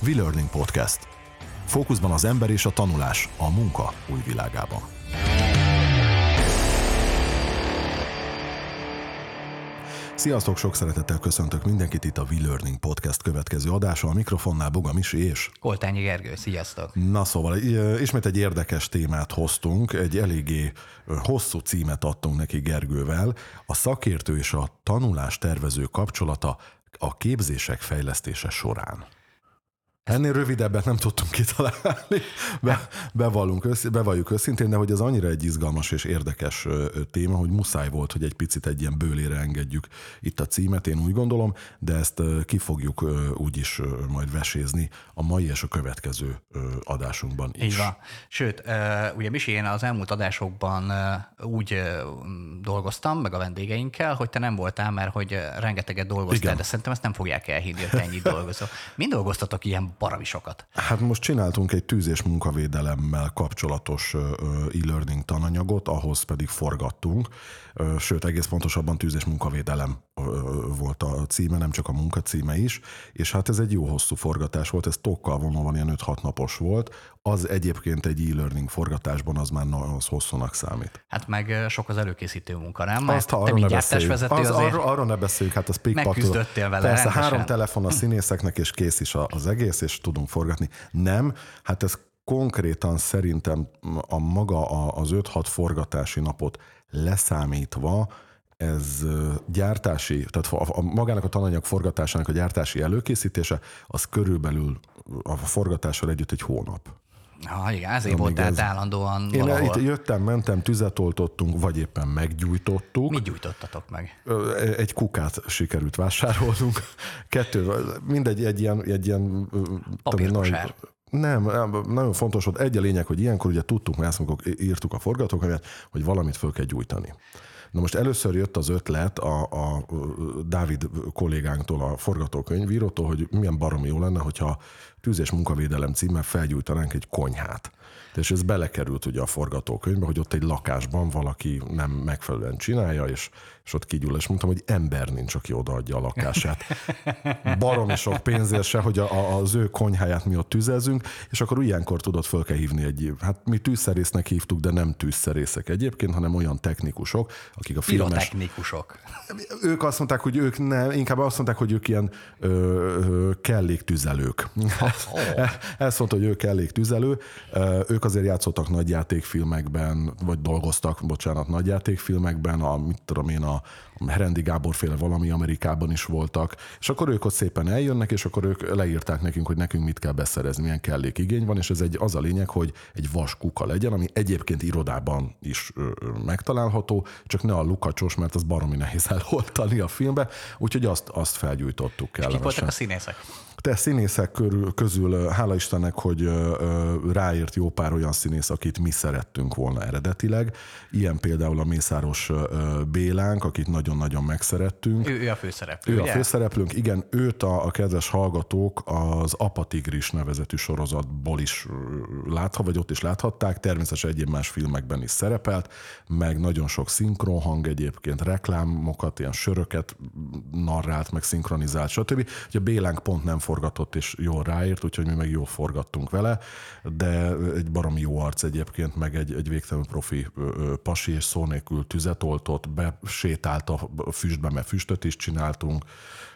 V-Learning Podcast. Fókuszban az ember és a tanulás a munka új világában. Sziasztok, sok szeretettel köszöntök mindenkit itt a V-Learning Podcast következő adása. A mikrofonnál Boga Misi és... Koltányi Gergő, sziasztok! Na szóval, ismét egy érdekes témát hoztunk, egy eléggé hosszú címet adtunk neki Gergővel. A szakértő és a tanulás tervező kapcsolata a képzések fejlesztése során. Ennél rövidebbet nem tudtunk kitalálni, Be, bevallunk, össz, bevalljuk őszintén, de hogy ez annyira egy izgalmas és érdekes téma, hogy muszáj volt, hogy egy picit egy ilyen bőlére engedjük itt a címet, én úgy gondolom, de ezt ki fogjuk úgyis majd vesézni a mai és a következő adásunkban is. Így van. Sőt, ugye Misi, én az elmúlt adásokban úgy dolgoztam, meg a vendégeinkkel, hogy te nem voltál, mert hogy rengeteget dolgoztál, Igen. de szerintem ezt nem fogják elhinni, hogy te ennyit dolgozol. Mind dolgoztatok ilyen baromi. Hát most csináltunk egy tűz- és munkavédelemmel kapcsolatos e-learning tananyagot, ahhoz pedig forgattunk, sőt egész pontosabban tűz- és munkavédelem volt a címe, nem csak a munka címe is, és hát ez egy jó hosszú forgatás volt, ez tokkal vonóban ilyen 5-6 napos volt, az egyébként egy e-learning forgatásban az már az hosszúnak számít. Hát meg sok az előkészítő munka, nem? Azt, ha arról ne beszéljük. Az, arról, arról ne beszéljük, hát az Megküzdöttél vele Persze, rendesen. három telefon a színészeknek, és kész is az egész, és tudunk forgatni. Nem, hát ez konkrétan szerintem a maga az 5-6 forgatási napot leszámítva ez gyártási, tehát a, a, magának a tananyag forgatásának a gyártási előkészítése, az körülbelül a forgatással együtt egy hónap. Ha, igen, ezért volt tehát állandóan Én valahol. itt jöttem, mentem, tüzet oltottunk, vagy éppen meggyújtottuk. Mit gyújtottatok meg? Egy kukát sikerült vásárolnunk. Kettő, mindegy, egy ilyen... Egy ilyen Papírkosár. Nem, nagyon fontos volt. Egy a lényeg, hogy ilyenkor ugye tudtuk, mert ezt amikor írtuk a forgatókönyvet, hogy valamit föl kell gyújtani. Na most először jött az ötlet a, a Dávid kollégánktól, a forgatókönyvírótól, hogy milyen baromi jó lenne, hogyha tűz- és munkavédelem címmel felgyújtanánk egy konyhát. És ez belekerült ugye a forgatókönyvbe, hogy ott egy lakásban valaki nem megfelelően csinálja, és, és ott kigyull, és mondtam, hogy ember nincs, aki odaadja a lakását. Baromi sok pénzért se, hogy a, a, az ő konyháját mi ott tüzezünk, és akkor ilyenkor tudod föl kell hívni egy, hát mi tűzszerésznek hívtuk, de nem tűzszerészek egyébként, hanem olyan technikusok, akik a filmes... technikusok. Ők azt mondták, hogy ők nem, inkább azt mondták, hogy ők ilyen ö, ö, kelléktüzelők. Oh. Ezt mondta, hogy ők kelléktüzelő. Ők azért játszottak nagyjátékfilmekben, vagy dolgoztak, bocsánat, nagyjátékfilmekben, a, mit tudom én, a, Herendi Gábor féle valami Amerikában is voltak, és akkor ők ott szépen eljönnek, és akkor ők leírták nekünk, hogy nekünk mit kell beszerezni, milyen kellék igény van, és ez egy, az a lényeg, hogy egy vas kuka legyen, ami egyébként irodában is ö, ö, megtalálható, csak ne a lukacsos, mert az baromi nehéz elholtani a filmbe, úgyhogy azt, azt felgyújtottuk kell. És kik voltak a színészek? Te színészek körül, közül, hála Istennek, hogy ráért jó pár olyan színész, akit mi szerettünk volna eredetileg. Ilyen például a Mészáros Bélánk, akit nagyon-nagyon megszerettünk. Ő, ő a főszereplő, Ő ugye? a főszereplőnk, igen, őt a, a kedves hallgatók az Apatigris nevezetű sorozatból is látha, vagy ott is láthatták, természetesen egyéb más filmekben is szerepelt, meg nagyon sok szinkronhang egyébként, reklámokat, ilyen söröket narrált, meg szinkronizált, stb. Ugye Bélánk pont nem forgatott és jól ráírt, úgyhogy mi meg jól forgattunk vele, de egy baromi jó arc egyébként, meg egy, egy végtelenül profi pasi és szó nélkül tüzet oltott, besétált a füstbe, mert füstöt is csináltunk,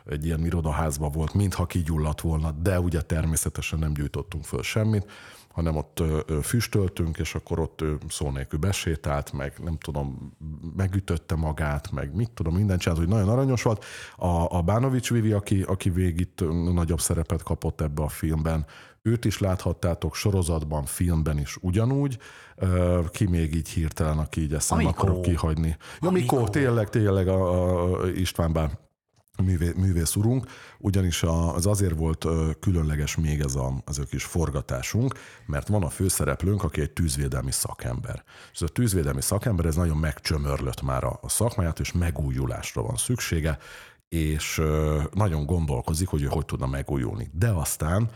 egy ilyen irodaházba volt, mintha kigyulladt volna, de ugye természetesen nem gyújtottunk föl semmit, hanem ott füstöltünk, és akkor ott szó nélkül besétált, meg nem tudom, megütötte magát, meg mit tudom, minden csinált, hogy nagyon aranyos volt. A, a Bánovics Vivi, aki, aki végig nagyobb szerepet kapott ebbe a filmben, őt is láthattátok sorozatban, filmben is ugyanúgy. Ki még így hirtelen, aki így nem akarok kihagyni. Ja, mikor, tényleg, tényleg a, a István Bán művé, művész urunk, ugyanis az azért volt különleges még ez a, az a kis forgatásunk, mert van a főszereplőnk, aki egy tűzvédelmi szakember. És ez a tűzvédelmi szakember ez nagyon megcsömörlött már a, a szakmáját, és megújulásra van szüksége, és nagyon gondolkozik, hogy ő hogy tudna megújulni. De aztán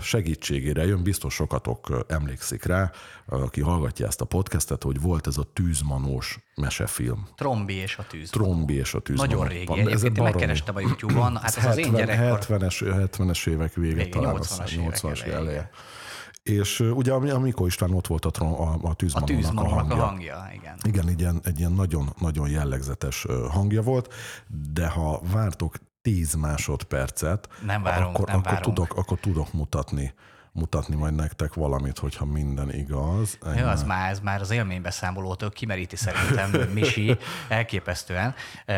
segítségére jön, biztos sokatok emlékszik rá, aki hallgatja ezt a podcastet, hogy volt ez a tűzmanós mesefilm. Trombi és a tűzmanó. Trombi és a tűzmanó. Nagyon régi. Egyébként én megkerestem a YouTube-on. Hát ez 70, az én gyerekkor... 70-es, 70-es évek vége, vége talán 80-as, 80-as évek eleje. És ugye a Mikó István ott volt a, a, a tűzmanónak a, a hangja. A hangja igen. Igen, egy ilyen, egy ilyen nagyon, nagyon jellegzetes hangja volt, de ha vártok 10 másodpercet, nem várunk, akkor, nem akkor, várunk. Tudok, akkor tudok mutatni mutatni majd nektek valamit, hogyha minden igaz. Jó, az már, ez már az élménybeszámolótól kimeríti szerintem Misi elképesztően.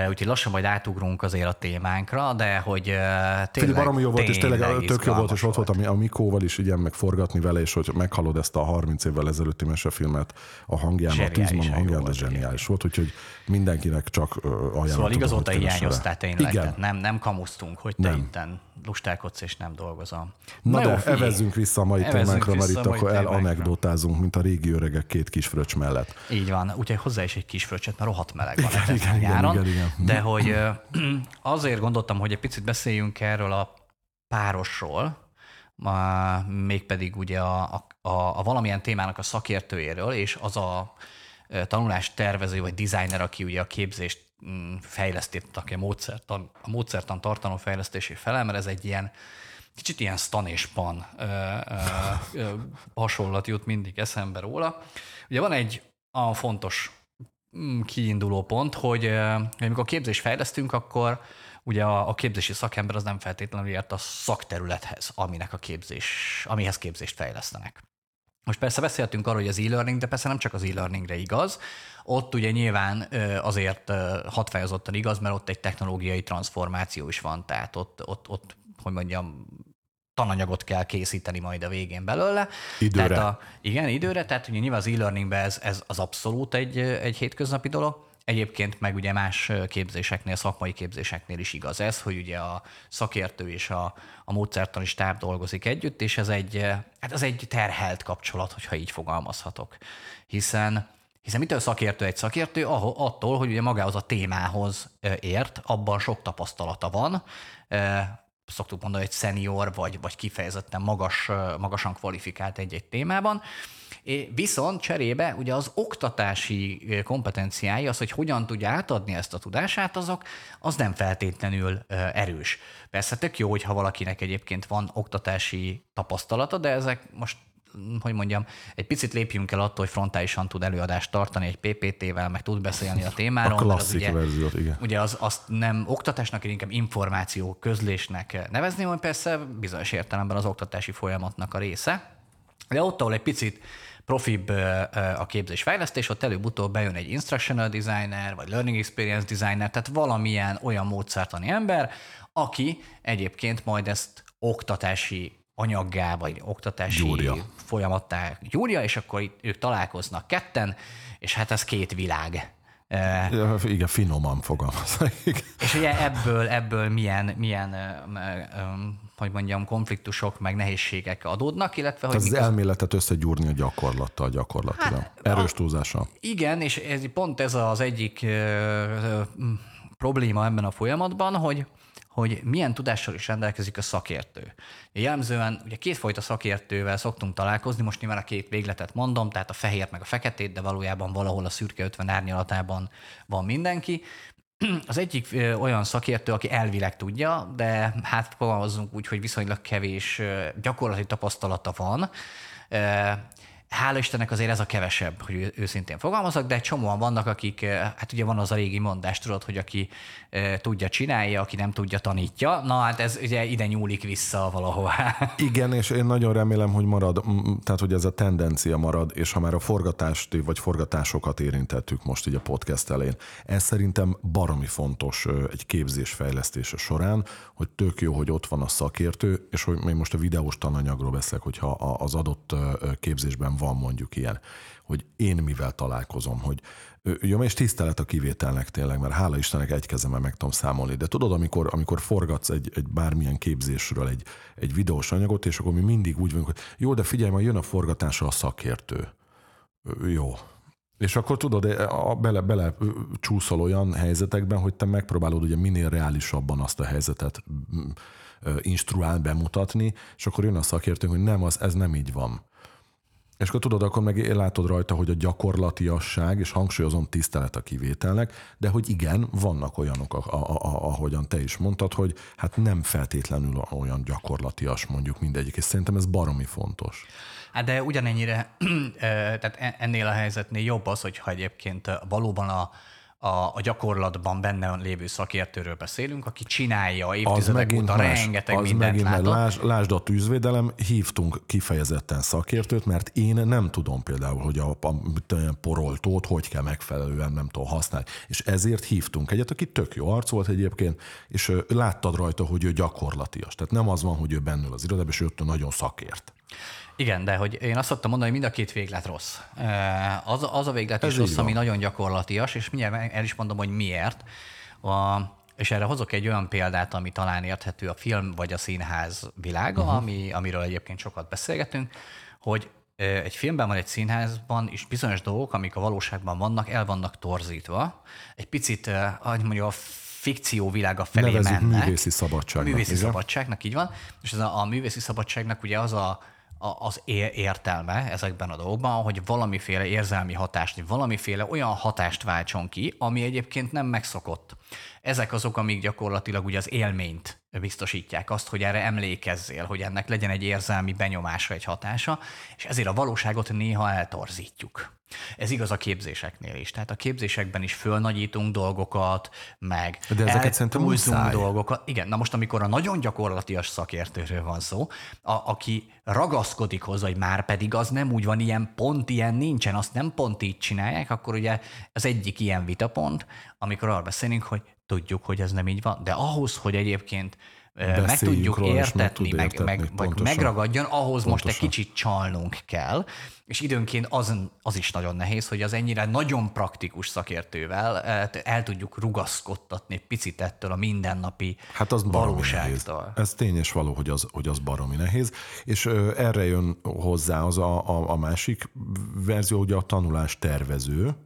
Úgyhogy lassan majd átugrunk azért a témánkra, de hogy tényleg Figyelj, baromi jó volt, és tényleg tök jó volt, és ott volt, ami a Mikóval is igen, meg forgatni vele, és hogy meghallod ezt a 30 évvel ezelőtti mesefilmet a hangján, a tűzman hangján, de zseniális volt, úgyhogy mindenkinek csak ajánlom. Szóval igazolta hiányoztál tényleg, igen. Tehát nem, nem kamusztunk, hogy te nem. itten lustálkodsz és nem dolgozom. Na, Na de jó, evezzünk vissza a mai témánkra, mert itt akkor elanekdotázunk, mint a régi öregek két kis fröccs mellett. Így van, úgyhogy hozzá is egy kis fröccsöt, mert rohadt meleg van igen, igen, nyáron. Igen, igen, igen. De hogy azért gondoltam, hogy egy picit beszéljünk erről a párosról, mégpedig ugye a, a, a, a valamilyen témának a szakértőjéről, és az a tanulás tervező vagy designer, aki ugye a képzést mm, fejlesztett, aki a módszertan, a módszertan tartalom fejlesztési felel, mert ez egy ilyen kicsit ilyen stan és pan ö, ö, ö, hasonlat jut mindig eszembe róla. Ugye van egy a fontos mm, kiinduló pont, hogy, amikor képzést fejlesztünk, akkor ugye a, a képzési szakember az nem feltétlenül ért a szakterülethez, aminek a képzés, amihez képzést fejlesztenek. Most persze beszéltünk arról, hogy az e-learning, de persze nem csak az e-learningre igaz. Ott ugye nyilván azért hatfájozottan igaz, mert ott egy technológiai transformáció is van, tehát ott, ott, ott hogy mondjam, tananyagot kell készíteni majd a végén belőle. Időre. Tehát a, igen, időre, tehát ugye nyilván az e-learningben ez, ez az abszolút egy, egy hétköznapi dolog. Egyébként meg ugye más képzéseknél, szakmai képzéseknél is igaz ez, hogy ugye a szakértő és a, a módszertani stáb dolgozik együtt, és ez egy, hát ez egy terhelt kapcsolat, hogyha így fogalmazhatok. Hiszen hiszen mitől szakértő egy szakértő? Attól, hogy ugye magához a témához ért, abban sok tapasztalata van, szoktuk mondani, hogy senior, vagy, vagy kifejezetten magas, magasan kvalifikált egy-egy témában. Viszont cserébe ugye az oktatási kompetenciái, az, hogy hogyan tudja átadni ezt a tudását, azok, az nem feltétlenül erős. Persze tök jó, hogyha valakinek egyébként van oktatási tapasztalata, de ezek most hogy mondjam, egy picit lépjünk el attól, hogy frontálisan tud előadást tartani egy PPT-vel, meg tud beszélni a témáról. A klasszik ugye, verziót, igen. Ugye az, azt nem oktatásnak, inkább információ közlésnek nevezni, hogy persze bizonyos értelemben az oktatási folyamatnak a része. De ott, ahol egy picit profibb a képzés fejlesztés, ott előbb-utóbb bejön egy instructional designer, vagy learning experience designer, tehát valamilyen olyan módszertani ember, aki egyébként majd ezt oktatási anyaggá, vagy oktatási gyúrja. folyamattá gyúrja, és akkor ők találkoznak ketten, és hát ez két világ. Ja, igen, finoman fogalmaz. és ugye ebből, ebből milyen, milyen hogy mondjam, konfliktusok, meg nehézségek adódnak, illetve... hogy az elméletet összegyúrni a gyakorlattal gyakorlatilag. Hát, Erős túlzással. Igen, és ez, pont ez az egyik ö, ö, probléma ebben a folyamatban, hogy hogy milyen tudással is rendelkezik a szakértő. Jellemzően ugye kétfajta szakértővel szoktunk találkozni, most nyilván a két végletet mondom, tehát a fehért meg a feketét, de valójában valahol a szürke 50 árnyalatában van mindenki. Az egyik olyan szakértő, aki elvileg tudja, de hát fogalmazunk úgy, hogy viszonylag kevés gyakorlati tapasztalata van, Hála Istennek azért ez a kevesebb, hogy őszintén fogalmazok, de csomóan vannak, akik, eh, hát ugye van az a régi mondás, tudod, hogy aki e, tudja, csinálja, aki nem tudja, tanítja. Na hát ez ugye ide nyúlik vissza valahová. Igen, és én nagyon remélem, hogy marad, tehát hogy ez a tendencia marad, és ha már a forgatást vagy forgatásokat érintettük most így a podcast elén, ez szerintem baromi fontos egy képzés fejlesztése során, hogy tök jó, hogy ott van a szakértő, és hogy még most a videós tananyagról beszélek, hogyha az adott képzésben van mondjuk ilyen, hogy én mivel találkozom, hogy jó, és tisztelet a kivételnek tényleg, mert hála Istennek egy kezemmel meg tudom számolni. De tudod, amikor, amikor forgatsz egy, egy bármilyen képzésről egy, egy videós anyagot, és akkor mi mindig úgy vagyunk, hogy jó, de figyelj, majd jön a forgatásra a szakértő. Jó. És akkor tudod, a, bele, bele csúszol olyan helyzetekben, hogy te megpróbálod ugye minél reálisabban azt a helyzetet instruál bemutatni, és akkor jön a szakértő, hogy nem, az, ez nem így van. És akkor tudod, akkor meg látod rajta, hogy a gyakorlatiasság, és hangsúlyozom tisztelet a kivételnek, de hogy igen, vannak olyanok, a, a, a, ahogyan te is mondtad, hogy hát nem feltétlenül olyan gyakorlatias mondjuk mindegyik, és szerintem ez baromi fontos. Hát de ugyanennyire, tehát e, ennél a helyzetnél jobb az, hogyha egyébként valóban a, a, a gyakorlatban benne lévő szakértőről beszélünk, aki csinálja évtizedek óta más, rengeteg az mindent megint, látott. Lásd, lásd a tűzvédelem, hívtunk kifejezetten szakértőt, mert én nem tudom például, hogy a, a, a poroltót hogy kell megfelelően nem tudom használni. És ezért hívtunk egyet, aki tök jó arc volt egyébként, és láttad rajta, hogy ő gyakorlatias. Tehát nem az van, hogy ő bennül az irodában, és ő nagyon szakért. Igen, de hogy én azt szoktam mondani, hogy mind a két véglet rossz. Az, az a véglet Ez is rossz, ami nagyon gyakorlatias, és mindjárt el is mondom, hogy miért. A, és erre hozok egy olyan példát, ami talán érthető a film vagy a színház világa, uh-huh. ami, amiről egyébként sokat beszélgetünk, hogy egy filmben vagy egy színházban is bizonyos dolgok, amik a valóságban vannak, el vannak torzítva. Egy picit, hogy mondja, a fikció világa felé Nevezzük mennek. művészi szabadságnak. Művészi igen? szabadságnak, így van. És ez a, a művészi szabadságnak ugye az a az értelme ezekben a dolgokban, hogy valamiféle érzelmi hatást, valamiféle olyan hatást váltson ki, ami egyébként nem megszokott. Ezek azok, amik gyakorlatilag ugye az élményt biztosítják, azt, hogy erre emlékezzél, hogy ennek legyen egy érzelmi benyomása, egy hatása, és ezért a valóságot néha eltorzítjuk. Ez igaz a képzéseknél is. Tehát a képzésekben is fölnagyítunk dolgokat, meg De ezeket szerintem muszáj. dolgokat. Igen, na most amikor a nagyon gyakorlatias szakértőről van szó, a, aki ragaszkodik hozzá, hogy már pedig az nem úgy van, ilyen pont ilyen nincsen, azt nem pont így csinálják, akkor ugye az egyik ilyen vitapont, amikor arra beszélünk, hogy tudjuk, hogy ez nem így van, de ahhoz, hogy egyébként meg tudjuk értetni, meg, értetni, meg, meg megragadjon, ahhoz pontosan. most egy kicsit csalnunk kell, és időnként az, az is nagyon nehéz, hogy az ennyire nagyon praktikus szakértővel el tudjuk rugaszkodtatni picit ettől a mindennapi hát az valóságtól. Ez tény és való, hogy az, hogy az baromi nehéz, és erre jön hozzá az a, a, a másik verzió, ugye a tanulás tervező,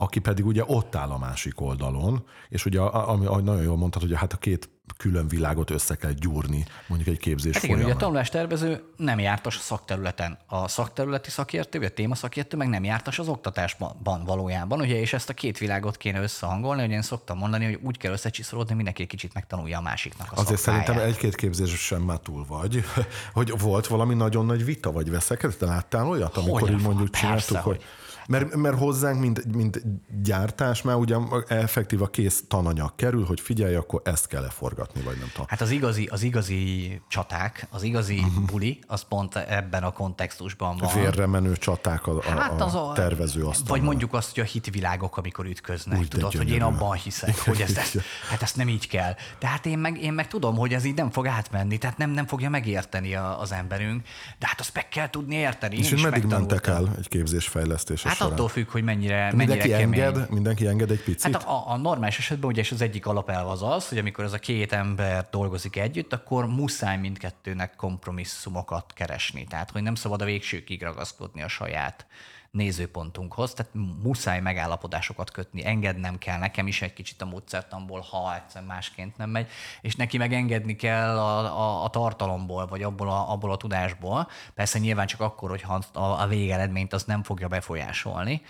aki pedig ugye ott áll a másik oldalon, és ugye, ami, ahogy nagyon jól mondtad, hogy hát a két külön világot össze kell gyúrni, mondjuk egy képzés hát igen, folyamán. ugye a tanulástervező nem jártas a szakterületen. A szakterületi szakértő, vagy a témaszakértő meg nem jártas az oktatásban valójában, ugye, és ezt a két világot kéne összehangolni, hogy én szoktam mondani, hogy úgy kell összecsiszolódni, mindenki kicsit megtanulja a másiknak a Azért szakmáját. szerintem egy-két képzés sem már túl vagy, hogy volt valami nagyon nagy vita, vagy veszekedett, láttál olyat, amikor Hogyan így mondjuk csináltuk, hogy, hogy mert, mert hozzánk, mint, mint gyártás, már ugye effektív a kész tananyag kerül, hogy figyelj, akkor ezt kell leforgatni, vagy nem tudom. Hát az igazi, az igazi csaták, az igazi uh-huh. buli, az pont ebben a kontextusban van. Vérre menő csaták a, hát az a, a tervező azt. Vagy mondjuk azt, hogy a hitvilágok, amikor ütköznek, Úgy tudod, hogy én abban hiszek, hogy ezt, ezt, hát ezt nem így kell. De hát én meg, én meg tudom, hogy ez így nem fog átmenni, tehát nem, nem fogja megérteni a, az emberünk, de hát azt meg kell tudni érteni. És én meddig mentek el egy képzésfejlesztés Hát során. attól függ, hogy mennyire, mennyire mindenki kemény. enged, mindenki enged egy picit? Hát a, a normális esetben ugye az egyik alapelv az az, hogy amikor ez a két ember dolgozik együtt, akkor muszáj mindkettőnek kompromisszumokat keresni. Tehát, hogy nem szabad a végsőkig ragaszkodni a saját nézőpontunkhoz, tehát muszáj megállapodásokat kötni, engednem kell nekem is egy kicsit a módszertamból, ha egyszer másként nem megy, és neki meg engedni kell a, a, a tartalomból, vagy abból a, abból a tudásból. Persze nyilván csak akkor, hogyha a, a végeredményt az nem fogja befolyásolni,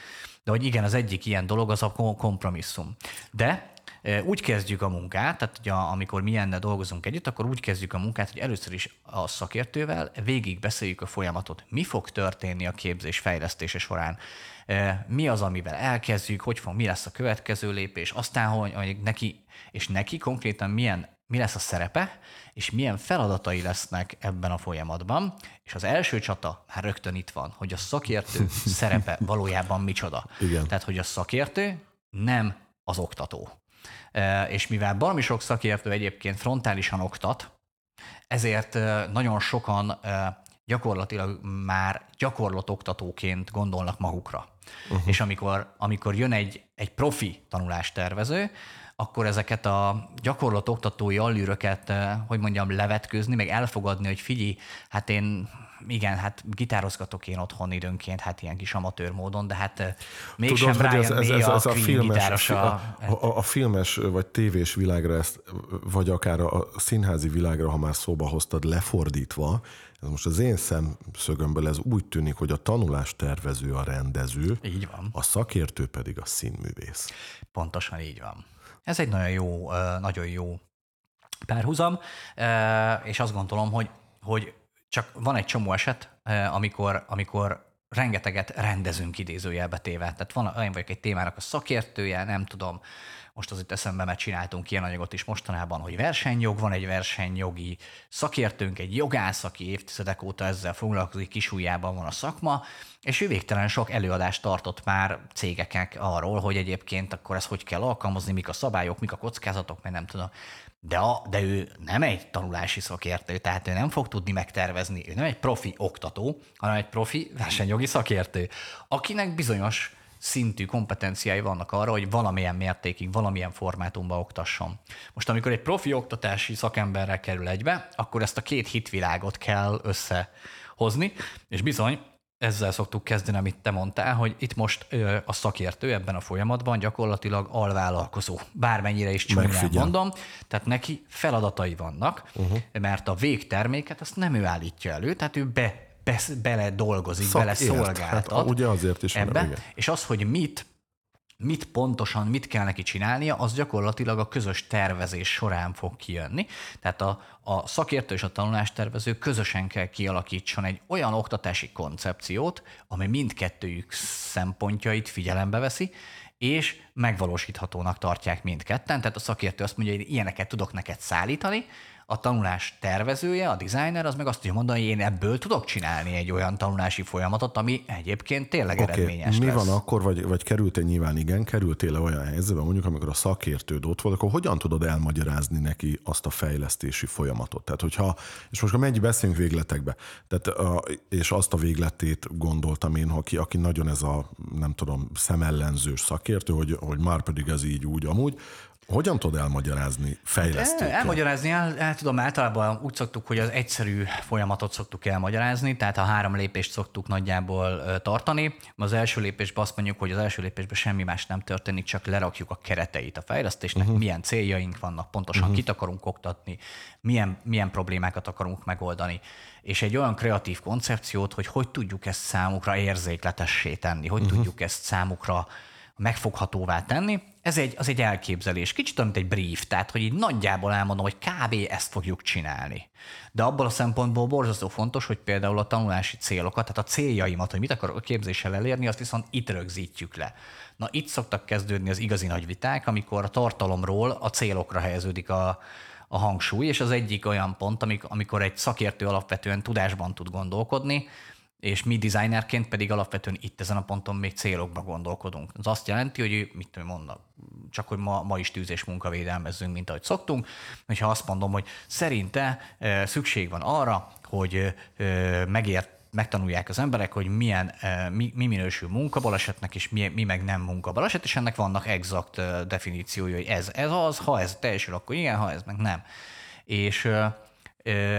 de hogy igen, az egyik ilyen dolog az a kompromisszum. De úgy kezdjük a munkát, tehát ugye, amikor mi enne dolgozunk együtt, akkor úgy kezdjük a munkát, hogy először is a szakértővel végig beszéljük a folyamatot. Mi fog történni a képzés fejlesztése során? Mi az, amivel elkezdjük, hogy fog, mi lesz a következő lépés, aztán, hogy, hogy neki, és neki konkrétan milyen mi lesz a szerepe, és milyen feladatai lesznek ebben a folyamatban. És az első csata már rögtön itt van, hogy a szakértő szerepe valójában micsoda. Igen. Tehát, hogy a szakértő nem az oktató és mivel valami sok szakértő egyébként frontálisan oktat, ezért nagyon sokan gyakorlatilag már gyakorlatoktatóként gondolnak magukra. Uh-huh. És amikor, amikor jön egy, egy profi tanulástervező, akkor ezeket a gyakorlatoktatói allűröket, hogy mondjam, levetkőzni, meg elfogadni, hogy figyelj, hát én igen, hát gitározgatok én otthon időnként, hát ilyen kis amatőr módon, de hát mégsem Tudod, Brian ez, ez, ez, ez a, a filmes, a, a, a filmes vagy tévés világra ezt, vagy akár a színházi világra, ha már szóba hoztad, lefordítva, ez most az én szemszögömből ez úgy tűnik, hogy a tanulás tervező a rendező, így van. a szakértő pedig a színművész. Pontosan így van. Ez egy nagyon jó, nagyon jó párhuzam, és azt gondolom, hogy, hogy csak van egy csomó eset, amikor, amikor rengeteget rendezünk idézőjelbe téve. Tehát van, olyan vagyok egy témának a szakértője, nem tudom, most az itt eszembe, mert csináltunk ilyen anyagot is mostanában, hogy versenyjog, van egy versenyjogi szakértőnk, egy jogász, aki évtizedek óta ezzel foglalkozik, kisújjában van a szakma, és ő végtelen sok előadást tartott már cégeknek arról, hogy egyébként akkor ezt hogy kell alkalmazni, mik a szabályok, mik a kockázatok, mert nem tudom. De, a, de ő nem egy tanulási szakértő, tehát ő nem fog tudni megtervezni, ő nem egy profi oktató, hanem egy profi versenyjogi szakértő, akinek bizonyos szintű kompetenciái vannak arra, hogy valamilyen mértékig, valamilyen formátumban oktasson. Most amikor egy profi oktatási szakemberrel kerül egybe, akkor ezt a két hitvilágot kell összehozni, és bizony ezzel szoktuk kezdeni, amit te mondtál, hogy itt most a szakértő ebben a folyamatban gyakorlatilag alvállalkozó, bármennyire is csúnyán mondom, tehát neki feladatai vannak, uh-huh. mert a végterméket azt nem ő állítja elő, tehát ő be bele dolgozik, Szak bele szolgáltat. Hát, ugye azért is ebbe, van, és az, hogy mit mit pontosan, mit kell neki csinálnia, az gyakorlatilag a közös tervezés során fog kijönni. Tehát a, a szakértő és a tanulástervező közösen kell kialakítson egy olyan oktatási koncepciót, ami mindkettőjük szempontjait figyelembe veszi, és megvalósíthatónak tartják mindketten. Tehát a szakértő azt mondja, hogy ilyeneket tudok neked szállítani, a tanulás tervezője, a designer, az meg azt tudja mondani, hogy én ebből tudok csinálni egy olyan tanulási folyamatot, ami egyébként tényleg okay. eredményes Mi lesz. van akkor, vagy, vagy kerültél nyilván igen, kerültél olyan helyzetben, mondjuk amikor a szakértőd ott volt, akkor hogyan tudod elmagyarázni neki azt a fejlesztési folyamatot? Tehát, hogyha, és most mennyi beszélünk végletekbe, tehát, a, és azt a végletét gondoltam én, aki, aki nagyon ez a, nem tudom, szemellenzős szakértő, hogy, hogy már pedig ez így úgy amúgy, hogyan tudod elmagyarázni fejlesztőkkel? El, elmagyarázni el, el tudom, általában úgy szoktuk, hogy az egyszerű folyamatot szoktuk elmagyarázni, tehát a három lépést szoktuk nagyjából tartani. Az első lépésben azt mondjuk, hogy az első lépésben semmi más nem történik, csak lerakjuk a kereteit a fejlesztésnek, uh-huh. milyen céljaink vannak, pontosan uh-huh. kit akarunk oktatni, milyen, milyen problémákat akarunk megoldani, és egy olyan kreatív koncepciót, hogy hogy tudjuk ezt számukra érzékletessé tenni, hogy uh-huh. tudjuk ezt számukra megfoghatóvá tenni, ez egy, az egy elképzelés. Kicsit olyan, mint egy brief, tehát hogy így nagyjából elmondom, hogy kb. ezt fogjuk csinálni. De abból a szempontból borzasztó fontos, hogy például a tanulási célokat, tehát a céljaimat, hogy mit akarok a képzéssel elérni, azt viszont itt rögzítjük le. Na itt szoktak kezdődni az igazi nagy viták, amikor a tartalomról a célokra helyeződik a, a hangsúly, és az egyik olyan pont, amikor egy szakértő alapvetően tudásban tud gondolkodni, és mi designerként pedig alapvetően itt ezen a ponton még célokba gondolkodunk. Ez azt jelenti, hogy mit tudom, mondnak, csak hogy ma, ma is tűz és munkavédelmezzünk, mint ahogy szoktunk, hogyha azt mondom, hogy szerinte szükség van arra, hogy megért megtanulják az emberek, hogy milyen, mi, mi minősül munkabalesetnek, és mi, mi meg nem munkabaleset, és ennek vannak exakt definíciója, hogy ez, ez az, ha ez teljesül, akkor igen, ha ez meg nem. És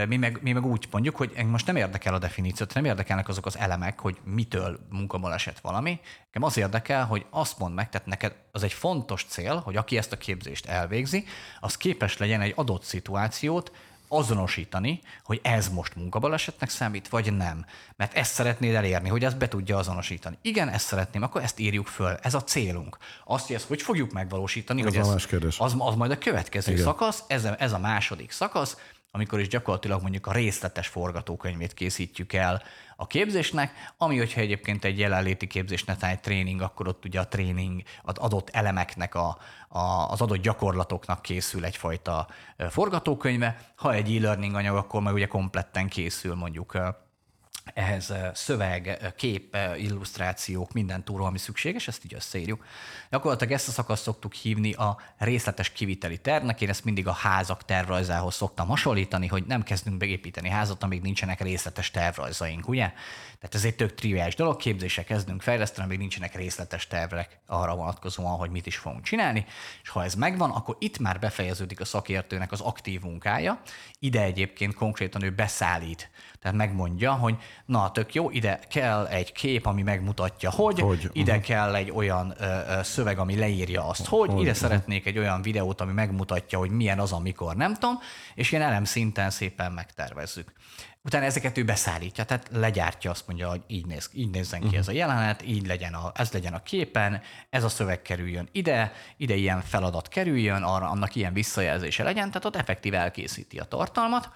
mi meg, mi meg úgy mondjuk, hogy most nem érdekel a definíció, nem érdekelnek azok az elemek, hogy mitől munkabaleset valami. Nekem az érdekel, hogy azt mondd meg, tehát neked az egy fontos cél, hogy aki ezt a képzést elvégzi, az képes legyen egy adott szituációt azonosítani, hogy ez most munkabalesetnek számít, vagy nem. Mert ezt szeretnéd elérni, hogy ezt be tudja azonosítani. Igen, ezt szeretném, akkor ezt írjuk föl. Ez a célunk. Azt, hogy ezt hogy fogjuk megvalósítani, ez hogy a ez, más kérdés. Az, az majd a következő Igen. szakasz, ez ez a második szakasz, amikor is gyakorlatilag mondjuk a részletes forgatókönyvét készítjük el a képzésnek, ami, hogyha egyébként egy jelenléti képzés, netán egy tréning, akkor ott ugye a tréning, az adott elemeknek, a, a, az adott gyakorlatoknak készül egyfajta forgatókönyve. Ha egy e-learning anyag, akkor meg ugye kompletten készül mondjuk ehhez szöveg, kép, illusztrációk, minden túró, ami szükséges, ezt így összeírjuk. Gyakorlatilag ezt a szakaszt szoktuk hívni a részletes kiviteli tervnek. Én ezt mindig a házak tervrajzához szoktam hasonlítani, hogy nem kezdünk beépíteni házat, amíg nincsenek részletes tervrajzaink, ugye? Tehát ez egy tök triviális dolog, képzése kezdünk fejleszteni, amíg nincsenek részletes tervek arra vonatkozóan, hogy mit is fogunk csinálni, és ha ez megvan, akkor itt már befejeződik a szakértőnek az aktív munkája. Ide egyébként konkrétan ő beszállít, tehát megmondja, hogy na tök jó, ide kell egy kép, ami megmutatja, hogy, hogy ide uh-huh. kell egy olyan ö, ö, szöveg, ami leírja azt, hogy, hogy ide uh-huh. szeretnék egy olyan videót, ami megmutatja, hogy milyen az, amikor nem tudom, és ilyen elem szinten szépen megtervezzük. Utána ezeket ő beszállítja, tehát legyártja, azt mondja, hogy így, néz, így nézzen ki uh-huh. ez a jelenet, így legyen a, ez legyen a képen, ez a szöveg kerüljön ide, ide ilyen feladat kerüljön, arra annak ilyen visszajelzése legyen, tehát ott effektív elkészíti a tartalmat,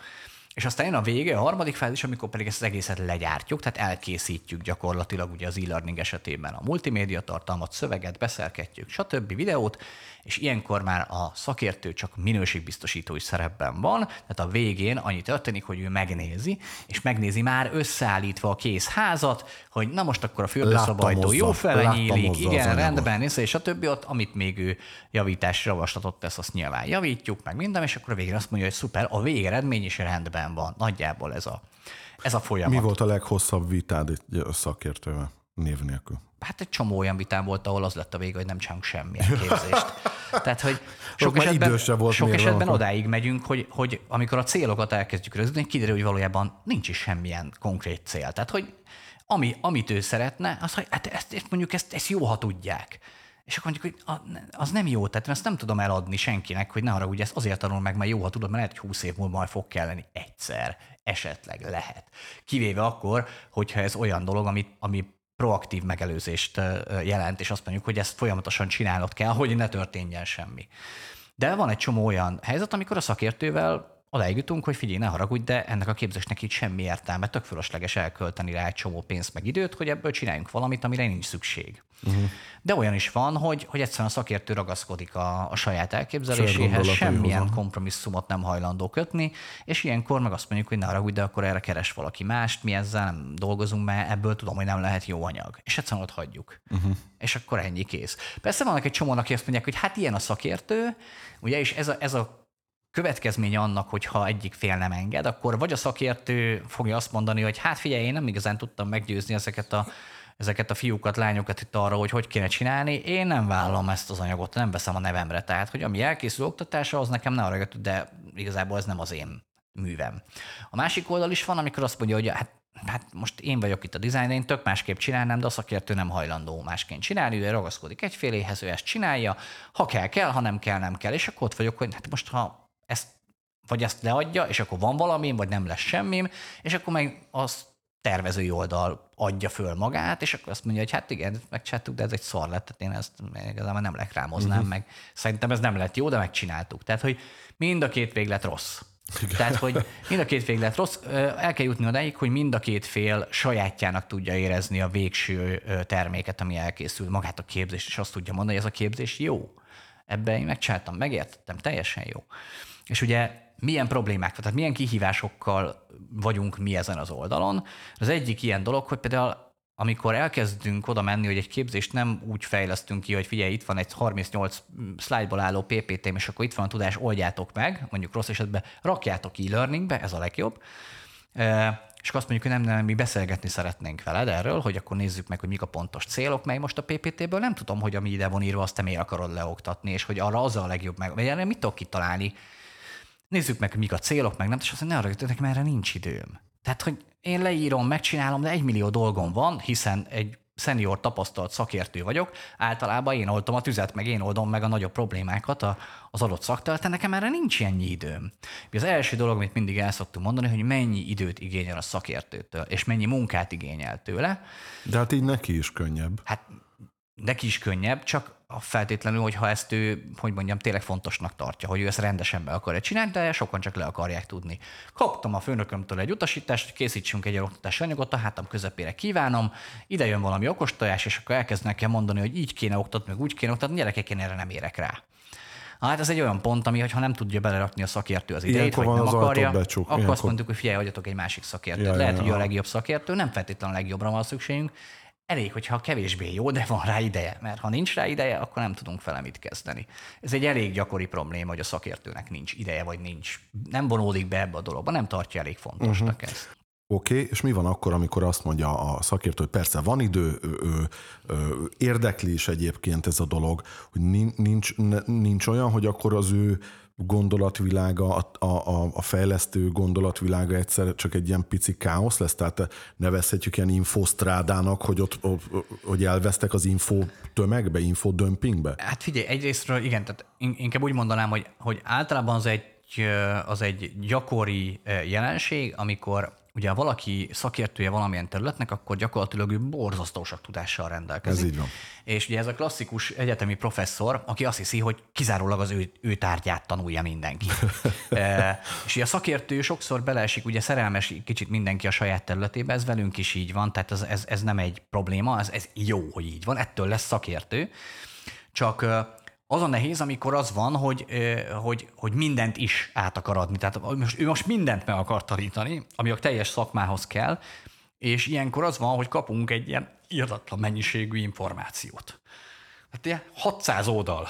és aztán jön a vége, a harmadik fázis, amikor pedig ezt az egészet legyártjuk, tehát elkészítjük gyakorlatilag ugye az e-learning esetében a multimédia tartalmat, szöveget, beszerketjük, stb. videót, és ilyenkor már a szakértő csak minőségbiztosítói szerepben van, tehát a végén annyi történik, hogy ő megnézi, és megnézi már összeállítva a kész házat, hogy na most akkor a fürdőszobajtó jó fele nyílik, igen, rendben, és, és a többi ott, amit még ő javításra javaslatot tesz, azt nyilván javítjuk, meg minden, és akkor a végén azt mondja, hogy szuper, a végeredmény is rendben van. Nagyjából ez a, ez a folyamat. Mi volt a leghosszabb vitád egy szakértővel név nélkül? hát egy csomó olyan vitám volt, ahol az lett a vége, hogy nem csinálunk semmilyen képzést. Tehát, hogy sok esetben, volt sok esetben odáig megyünk, hogy, hogy amikor a célokat elkezdjük rögzíteni, kiderül, hogy valójában nincs is semmilyen konkrét cél. Tehát, hogy ami, amit ő szeretne, az, hogy hát ezt, ezt mondjuk ezt, ezt jó, ha tudják. És akkor mondjuk, hogy az nem jó, tehát ezt nem tudom eladni senkinek, hogy ne arra, hogy ezt azért tanul meg, mert jó, ha tudod, mert lehet, hogy 20 év múlva majd fog kelleni egyszer, esetleg lehet. Kivéve akkor, hogyha ez olyan dolog, ami, ami proaktív megelőzést jelent, és azt mondjuk, hogy ezt folyamatosan csinálnod kell, hogy ne történjen semmi. De van egy csomó olyan helyzet, amikor a szakértővel odáig jutunk, hogy figyelj, ne haragudj, de ennek a képzésnek így semmi értelme, tök fölösleges elkölteni rá egy csomó pénzt meg időt, hogy ebből csináljunk valamit, amire nincs szükség. Uh-huh. De olyan is van, hogy, hogy egyszerűen a szakértő ragaszkodik a, a saját elképzeléséhez, semmilyen kompromisszumot nem hajlandó kötni, és ilyenkor meg azt mondjuk, hogy ne haragudj, de akkor erre keres valaki mást, mi ezzel nem dolgozunk, mert ebből tudom, hogy nem lehet jó anyag. És egyszerűen ott hagyjuk. Uh-huh. És akkor ennyi kész. Persze vannak egy csomó, aki azt mondják, hogy hát ilyen a szakértő, ugye, és ez a, ez a következménye annak, hogyha egyik fél nem enged, akkor vagy a szakértő fogja azt mondani, hogy hát figyelj, én nem igazán tudtam meggyőzni ezeket a, ezeket a fiúkat, lányokat itt arra, hogy hogy kéne csinálni, én nem vállalom ezt az anyagot, nem veszem a nevemre. Tehát, hogy ami elkészül oktatása, az nekem ne arra de igazából ez nem az én művem. A másik oldal is van, amikor azt mondja, hogy hát hát most én vagyok itt a dizájn, én tök másképp csinálnám, de a szakértő nem hajlandó másként csinálni, ő ragaszkodik egyféléhez, ő ezt csinálja, ha kell, kell, ha nem kell, nem kell, és akkor ott vagyok, hogy hát most ha ezt, vagy ezt leadja, és akkor van valami, vagy nem lesz semmim, és akkor meg az tervezői oldal adja föl magát, és akkor azt mondja, hogy hát igen, megcsináltuk, de ez egy szar lett, tehát én ezt igazából nem reklámoznám uh-huh. meg. Szerintem ez nem lett jó, de megcsináltuk. Tehát, hogy mind a két véglet rossz. Igen. Tehát, hogy mind a két véglet rossz, el kell jutni odáig, hogy mind a két fél sajátjának tudja érezni a végső terméket, ami elkészül, magát a képzést, és azt tudja mondani, hogy ez a képzés jó. Ebben én megcsináltam, megértettem, teljesen jó. És ugye milyen problémák, tehát milyen kihívásokkal vagyunk mi ezen az oldalon. Az egyik ilyen dolog, hogy például amikor elkezdünk oda menni, hogy egy képzést nem úgy fejlesztünk ki, hogy figyelj, itt van egy 38 szlájdból álló PPT-m, és akkor itt van a tudás, oldjátok meg, mondjuk rossz esetben rakjátok e-learningbe, ez a legjobb, és akkor azt mondjuk, hogy nem, nem, mi beszélgetni szeretnénk veled erről, hogy akkor nézzük meg, hogy mik a pontos célok, mely most a PPT-ből nem tudom, hogy ami ide van írva, azt te miért akarod leoktatni, és hogy arra az a legjobb meg, vagy erre mit tudok kitalálni. Nézzük meg, mik a célok, meg nem, és azt mondja, ne arra, nekem erre nincs időm. Tehát, hogy én leírom, megcsinálom, de egy millió dolgom van, hiszen egy szenior tapasztalt szakértő vagyok, általában én oldom a tüzet, meg én oldom meg a nagyobb problémákat az adott szakterületen, nekem erre nincs ennyi időm. Az első dolog, amit mindig el szoktunk mondani, hogy mennyi időt igényel a szakértőtől, és mennyi munkát igényel tőle. De hát így neki is könnyebb. Hát neki is könnyebb, csak a feltétlenül, hogyha ezt ő, hogy mondjam, tényleg fontosnak tartja, hogy ő ezt rendesen be akarja csinálni, de sokan csak le akarják tudni. Kaptam a főnökömtől egy utasítást, hogy készítsünk egy oktatási anyagot, a hátam közepére kívánom, ide jön valami okostojás, és akkor elkezdenek el mondani, hogy így kéne oktatni, meg úgy kéne oktatni, gyerekek, én erre nem érek rá. Hát ez egy olyan pont, ami, ha nem tudja belerakni a szakértő az idejét, vagy nem akarja, becsuk. akkor Ilyenkor... azt mondjuk, hogy figyelj, hagyjatok egy másik szakértőt. Ja, Lehet, ja, hogy a legjobb szakértő, nem feltétlenül a legjobbra van szükségünk, elég, hogyha kevésbé jó, de van rá ideje, mert ha nincs rá ideje, akkor nem tudunk vele mit kezdeni. Ez egy elég gyakori probléma, hogy a szakértőnek nincs ideje, vagy nincs, nem vonódik be ebbe a dologba, nem tartja elég fontosnak uh-huh. ezt. Oké, okay, és mi van akkor, amikor azt mondja a szakértő, hogy persze van idő, ő, ő, ő, érdekli is egyébként ez a dolog, hogy nincs, nincs olyan, hogy akkor az ő gondolatvilága, a, a, a fejlesztő gondolatvilága egyszer csak egy ilyen pici káosz lesz? Tehát nevezhetjük ilyen infosztrádának, hogy ott, hogy elvesztek az info tömegbe, infodömpingbe? Hát figyelj, egyrésztről igen, tehát inkább úgy mondanám, hogy, hogy általában az egy, az egy gyakori jelenség, amikor ugye ha valaki szakértője valamilyen területnek, akkor gyakorlatilag ő borzasztó sok tudással rendelkezik. Ez így van. És ugye ez a klasszikus egyetemi professzor, aki azt hiszi, hogy kizárólag az ő, ő tárgyát tanulja mindenki. e, és ugye a szakértő sokszor beleesik, ugye szerelmes kicsit mindenki a saját területébe, ez velünk is így van, tehát ez, ez, ez nem egy probléma, ez, ez jó, hogy így van, ettől lesz szakértő. Csak az a nehéz, amikor az van, hogy, hogy, hogy mindent is át akar adni. Tehát most, ő most mindent meg akar tanítani, ami a teljes szakmához kell, és ilyenkor az van, hogy kapunk egy ilyen irdatlan mennyiségű információt. Hát ilyen 600 oldal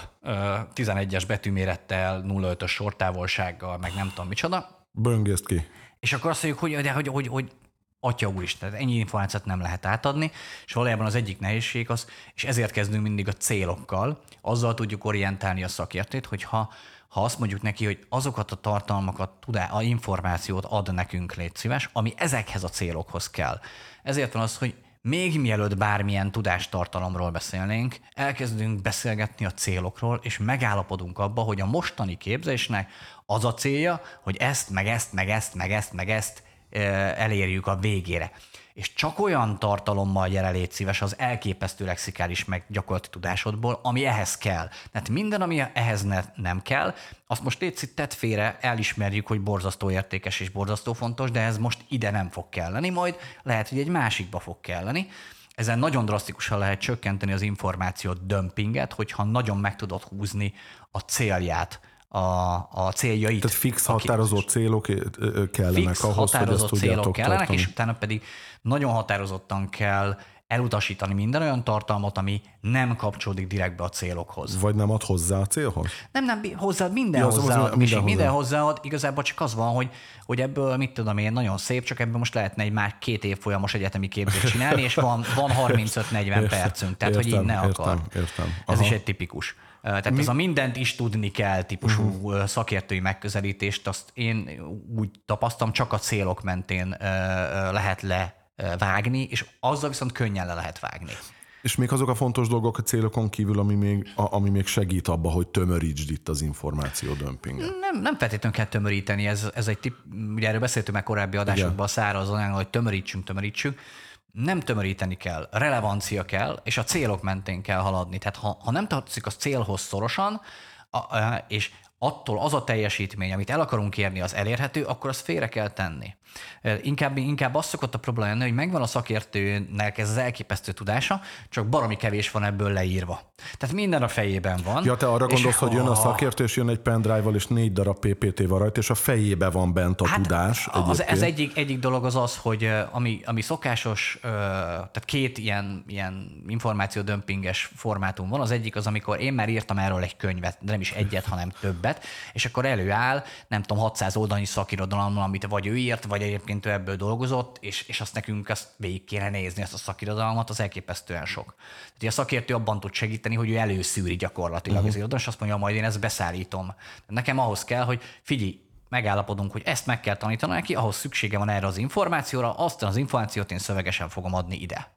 11-es betűmérettel, 0,5-ös sortávolsággal, meg nem tudom micsoda. Böngészt ki. És akkor azt mondjuk, hogy, de, hogy, hogy, hogy atya úr tehát ennyi információt nem lehet átadni, és valójában az egyik nehézség az, és ezért kezdünk mindig a célokkal, azzal tudjuk orientálni a szakértőt, hogy ha, ha azt mondjuk neki, hogy azokat a tartalmakat, tudá, a információt ad nekünk, légy szíves, ami ezekhez a célokhoz kell. Ezért van az, hogy még mielőtt bármilyen tudástartalomról beszélnénk, elkezdünk beszélgetni a célokról, és megállapodunk abba, hogy a mostani képzésnek az a célja, hogy ezt, meg ezt, meg ezt, meg ezt, meg ezt elérjük a végére. És csak olyan tartalommal gyere szíves az elképesztő lexikális meg gyakorlati tudásodból, ami ehhez kell. Tehát minden, ami ehhez ne, nem kell, azt most légy tett félre, elismerjük, hogy borzasztó értékes és borzasztó fontos, de ez most ide nem fog kelleni, majd lehet, hogy egy másikba fog kelleni. Ezen nagyon drasztikusan lehet csökkenteni az információ dömpinget, hogyha nagyon meg tudod húzni a célját a, a céljait. Tehát fix határozott célok kellenek fix ahhoz, határozott hogy ezt célok kellenek, tartani. és utána pedig nagyon határozottan kell elutasítani minden olyan tartalmat, ami nem kapcsolódik direktbe a célokhoz. Vagy nem ad hozzá a célhoz? Nem, nem, hozzá, minden ja, hozzáad, minden, minden, minden hozzáad. Igazából csak az van, hogy, hogy ebből, mit tudom én, nagyon szép, csak ebből most lehetne egy már két év folyamos egyetemi képzést csinálni, és van, van 35-40 percünk, tehát értem, hogy így ne akar. Értem, értem. Ez is egy tipikus. Tehát Mi? ez a mindent is tudni kell típusú uh-huh. szakértői megközelítést, azt én úgy tapasztalom, csak a célok mentén lehet levágni, és azzal viszont könnyen le lehet vágni. És még azok a fontos dolgok a célokon kívül, ami még, ami még segít abba, hogy tömörítsd itt az információ dömpinget. Nem, nem feltétlenül kell tömöríteni, ez, ez egy tip, ugye erről beszéltünk már korábbi adásokban a szárazon, hogy tömörítsünk, tömörítsünk nem tömöríteni kell, relevancia kell, és a célok mentén kell haladni. Tehát ha, ha nem tartozik a célhoz szorosan, a, a, és attól az a teljesítmény, amit el akarunk érni, az elérhető, akkor azt félre kell tenni. Inkább, inkább az szokott a probléma lenni, hogy megvan a szakértőnek ez az elképesztő tudása, csak baromi kevés van ebből leírva. Tehát minden a fejében van. Ja, te arra gondolsz, hogy jön a szakértő, és jön egy pendrive-val, és négy darab PPT van rajta, és a fejébe van bent a hát tudás. Az, ez egyik, egyik dolog az az, hogy ami, ami szokásos, tehát két ilyen, ilyen információdömpinges formátum van. Az egyik az, amikor én már írtam erről egy könyvet, de nem is egyet, hanem többet, és akkor előáll, nem tudom, 600 oldalnyi szakirodalommal, amit vagy ő írt, vagy egyébként ő ebből dolgozott, és, és azt nekünk azt végig kéne nézni, ezt a szakirodalmat, az elképesztően sok. Tehát a szakértő abban tud segíteni, hogy ő előszűri gyakorlatilag uh-huh. az irodalmat, és azt mondja, majd én ezt beszállítom. Nekem ahhoz kell, hogy figyelj, megállapodunk, hogy ezt meg kell tanítani neki, ahhoz szüksége van erre az információra, azt az információt én szövegesen fogom adni ide.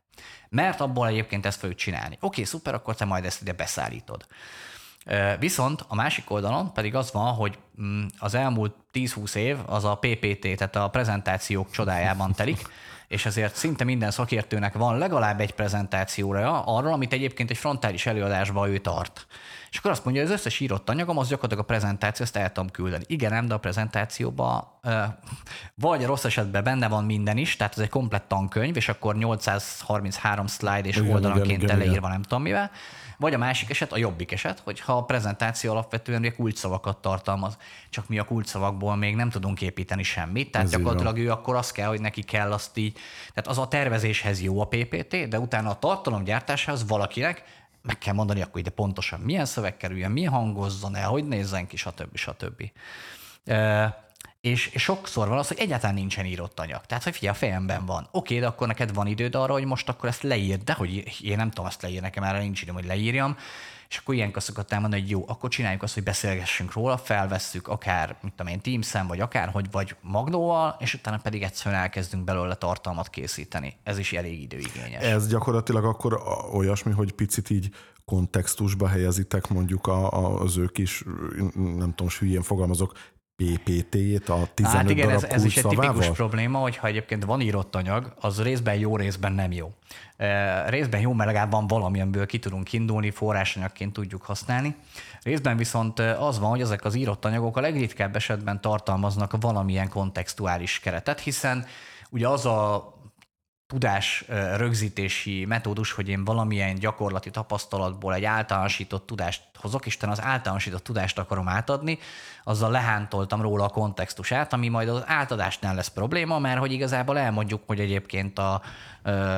Mert abból egyébként ezt fogjuk csinálni. Oké, szuper, akkor te majd ezt ide beszállítod. Viszont a másik oldalon pedig az van, hogy mm, az elmúlt 10-20 év az a PPT, tehát a prezentációk csodájában telik, és ezért szinte minden szakértőnek van legalább egy prezentációra arról, amit egyébként egy frontális előadásban ő tart. És akkor azt mondja, hogy az összes írott anyagom, az gyakorlatilag a prezentáció, ezt el tudom küldeni. Igen, nem, de a prezentációban vagy rossz esetben benne van minden is, tehát ez egy komplett tankönyv, és akkor 833 slide és igen, oldalanként igen, teleírva igen. nem tudom mivel, vagy a másik eset, a jobbik eset, hogyha a prezentáció alapvetően ugye kulcsszavakat tartalmaz, csak mi a kulcsszavakból még nem tudunk építeni semmit, tehát Ez gyakorlatilag ő akkor az kell, hogy neki kell azt így, tehát az a tervezéshez jó a PPT, de utána a tartalomgyártásához valakinek meg kell mondani, akkor ide pontosan milyen szöveg kerüljön, mi hangozzon el, hogy nézzen ki, stb. stb. És, és sokszor van az, hogy egyáltalán nincsen írott anyag. Tehát, hogy figyelj, a fejemben van. Oké, de akkor neked van időd arra, hogy most akkor ezt leírd, de hogy én nem tudom azt leírni, nekem erre nincs időm, hogy leírjam. És akkor ilyenkor szokott elmondani, hogy jó, akkor csináljuk azt, hogy beszélgessünk róla, felvesszük akár, mit tudom én, Teams-en, vagy akár, hogy vagy Magnóval, és utána pedig egyszerűen elkezdünk belőle tartalmat készíteni. Ez is elég időigényes. Ez gyakorlatilag akkor olyasmi, hogy picit így kontextusba helyezitek mondjuk a, az ők is, nem tudom, hülyén fogalmazok, PPT-t a 15 hát igen, darab ez, ez is egy tipikus probléma, hogyha egyébként van írott anyag, az részben jó, részben nem jó. Részben jó, mert legalább van valami, amiből ki tudunk indulni, forrásanyagként tudjuk használni. Részben viszont az van, hogy ezek az írott anyagok a legritkább esetben tartalmaznak valamilyen kontextuális keretet, hiszen ugye az a tudás rögzítési metódus, hogy én valamilyen gyakorlati tapasztalatból egy általánosított tudást hozok, és az általánosított tudást akarom átadni, azzal lehántoltam róla a kontextusát, ami majd az átadásnál lesz probléma, mert hogy igazából elmondjuk, hogy egyébként a,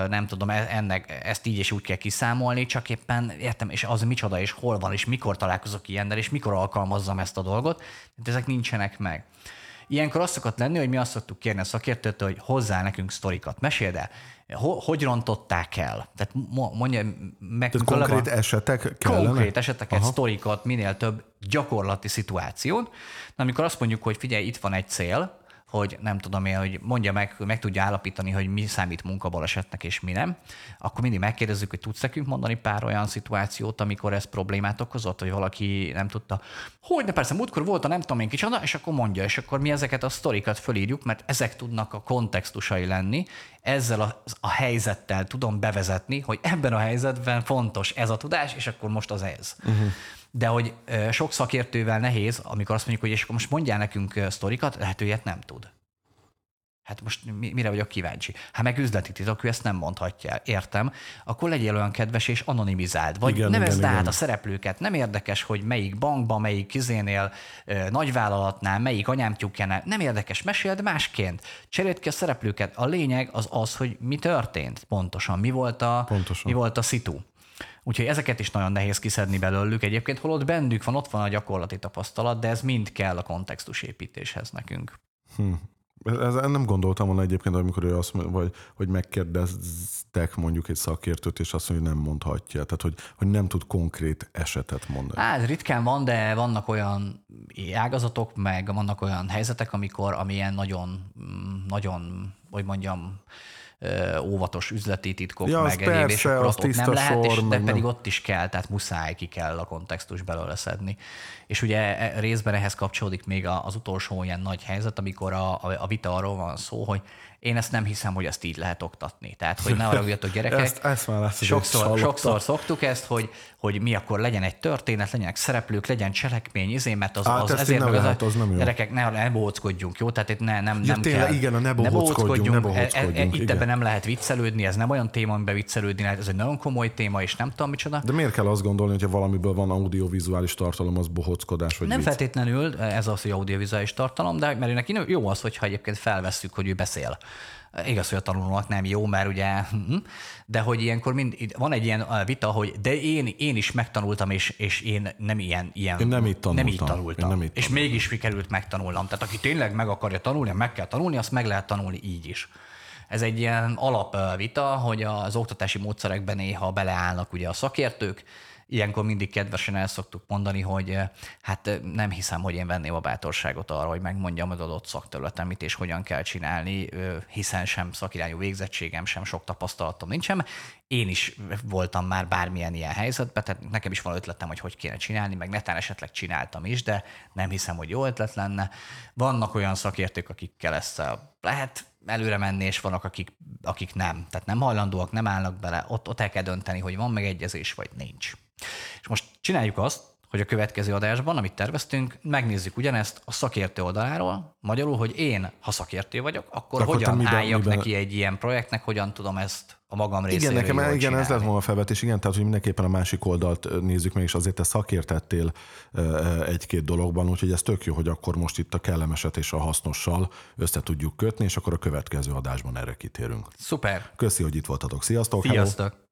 nem tudom, e, ennek, ezt így és úgy kell kiszámolni, csak éppen értem, és az micsoda, és hol van, és mikor találkozok ilyennel, és mikor alkalmazzam ezt a dolgot, de ezek nincsenek meg. Ilyenkor azt szokott lenni, hogy mi azt szoktuk kérni a szakértőtől, hogy hozzá nekünk sztorikat. Meséld el, hogy rontották el? Tehát mondja meg. Tehát konkrét a, esetek kellene? Konkrét eseteket, Aha. sztorikat, minél több gyakorlati szituációt. Na, amikor azt mondjuk, hogy figyelj, itt van egy cél, hogy nem tudom én, hogy mondja meg, meg tudja állapítani, hogy mi számít munkabalesetnek és mi nem, akkor mindig megkérdezzük, hogy tudsz nekünk mondani pár olyan szituációt, amikor ez problémát okozott, hogy valaki nem tudta. Hogy ne persze, múltkor volt a nem tudom én kicsoda, és akkor mondja, és akkor mi ezeket a sztorikat fölírjuk, mert ezek tudnak a kontextusai lenni, ezzel a, a helyzettel tudom bevezetni, hogy ebben a helyzetben fontos ez a tudás, és akkor most az ez. Uh-huh de hogy sok szakértővel nehéz, amikor azt mondjuk, hogy és akkor most mondjál nekünk sztorikat, lehet, hogy ilyet nem tud. Hát most mire vagyok kíváncsi? Hát meg üzleti titok, ő ezt nem mondhatja el. Értem. Akkor legyél olyan kedves és anonimizáld. Vagy igen, nevezd igen, át igen. a szereplőket. Nem érdekes, hogy melyik bankban, melyik kizénél, nagyvállalatnál, melyik anyámtyúkjánál. Nem érdekes. Meséld másként. Cseréld ki a szereplőket. A lényeg az az, hogy mi történt pontosan. Mi volt a, pontosan. Mi volt a szitu. Úgyhogy ezeket is nagyon nehéz kiszedni belőlük egyébként, holott bennük van, ott van a gyakorlati tapasztalat, de ez mind kell a kontextusépítéshez nekünk. Hm. Ez, nem gondoltam volna egyébként, amikor ő azt mondja, vagy, hogy megkérdeztek mondjuk egy szakértőt, és azt mondja, hogy nem mondhatja. Tehát, hogy, hogy nem tud konkrét esetet mondani. Hát ritkán van, de vannak olyan ágazatok, meg vannak olyan helyzetek, amikor amilyen nagyon, nagyon, hogy mondjam, óvatos üzleti titkok, ja, meg egyéb, és akkor ott nem lehet, és, de pedig nem. ott is kell, tehát muszáj ki kell a kontextus belőle szedni. És ugye e, részben ehhez kapcsolódik még az utolsó ilyen nagy helyzet, amikor a, a vita arról van szó, hogy én ezt nem hiszem, hogy ezt így lehet oktatni. Tehát, hogy ne haragudjatok gyerekek. ezt, ezt már lesz sokszor, sokszor szoktuk ezt, hogy, hogy mi akkor legyen egy történet, legyenek szereplők, legyen cselekmény, izé, mert az, hát az ezért nem lehet, az nem jó. Gyerekek, ne, ne bóckodjunk, jó? Tehát itt ne, nem, ja, nem tényleg, kell. Igen, a ne bóckodjunk, ne bóckodjunk. E, e, itt ebben nem lehet viccelődni, ez nem olyan téma, amiben viccelődni lehet, ez egy nagyon komoly téma, és nem tudom micsoda. De miért kell azt gondolni, hogy valamiből van audiovizuális tartalom, az bohockodás vagy Nem vicc? feltétlenül ez az, hogy audiovizuális tartalom, de mert neki jó az, hogyha egyébként felvesszük, hogy ő beszél. Igaz, hogy a tanulónak nem jó, mert ugye, hm, de hogy ilyenkor mind, van egy ilyen vita, hogy de én, én is megtanultam, és, és én nem ilyen, ilyen én nem így tanultam. Nem így tanultam. Én nem így és mégis sikerült megtanulnom. Tehát aki tényleg meg akarja tanulni, meg kell tanulni, azt meg lehet tanulni így is. Ez egy ilyen alapvita, hogy az oktatási módszerekben néha beleállnak ugye a szakértők, ilyenkor mindig kedvesen el szoktuk mondani, hogy eh, hát eh, nem hiszem, hogy én venném a bátorságot arra, hogy megmondjam az adott szakterületen mit és hogyan kell csinálni, hiszen sem szakirányú végzettségem, sem sok tapasztalatom nincsen. Én is voltam már bármilyen ilyen helyzetben, tehát nekem is van ötletem, hogy hogy kéne csinálni, meg netán esetleg csináltam is, de nem hiszem, hogy jó ötlet lenne. Vannak olyan szakértők, akikkel ezt lehet előre menni, és vannak, akik, akik nem. Tehát nem hajlandóak, nem állnak bele, ott, ott el kell dönteni, hogy van megegyezés, vagy nincs. És most csináljuk azt, hogy a következő adásban, amit terveztünk, megnézzük ugyanezt a szakértő oldaláról, magyarul, hogy én, ha szakértő vagyok, akkor, akkor hogyan miben, álljak miben... neki egy ilyen projektnek, hogyan tudom ezt a magam részéről Igen, nekem igen, csinálni. ez lett volna a felvetés, igen, tehát hogy mindenképpen a másik oldalt nézzük meg, és azért te szakértettél egy-két dologban, úgyhogy ez tök jó, hogy akkor most itt a kellemeset és a hasznossal össze tudjuk kötni, és akkor a következő adásban erre kitérünk. Szuper. Köszi, hogy itt voltatok. Sziasztok! Sziasztok! Hello.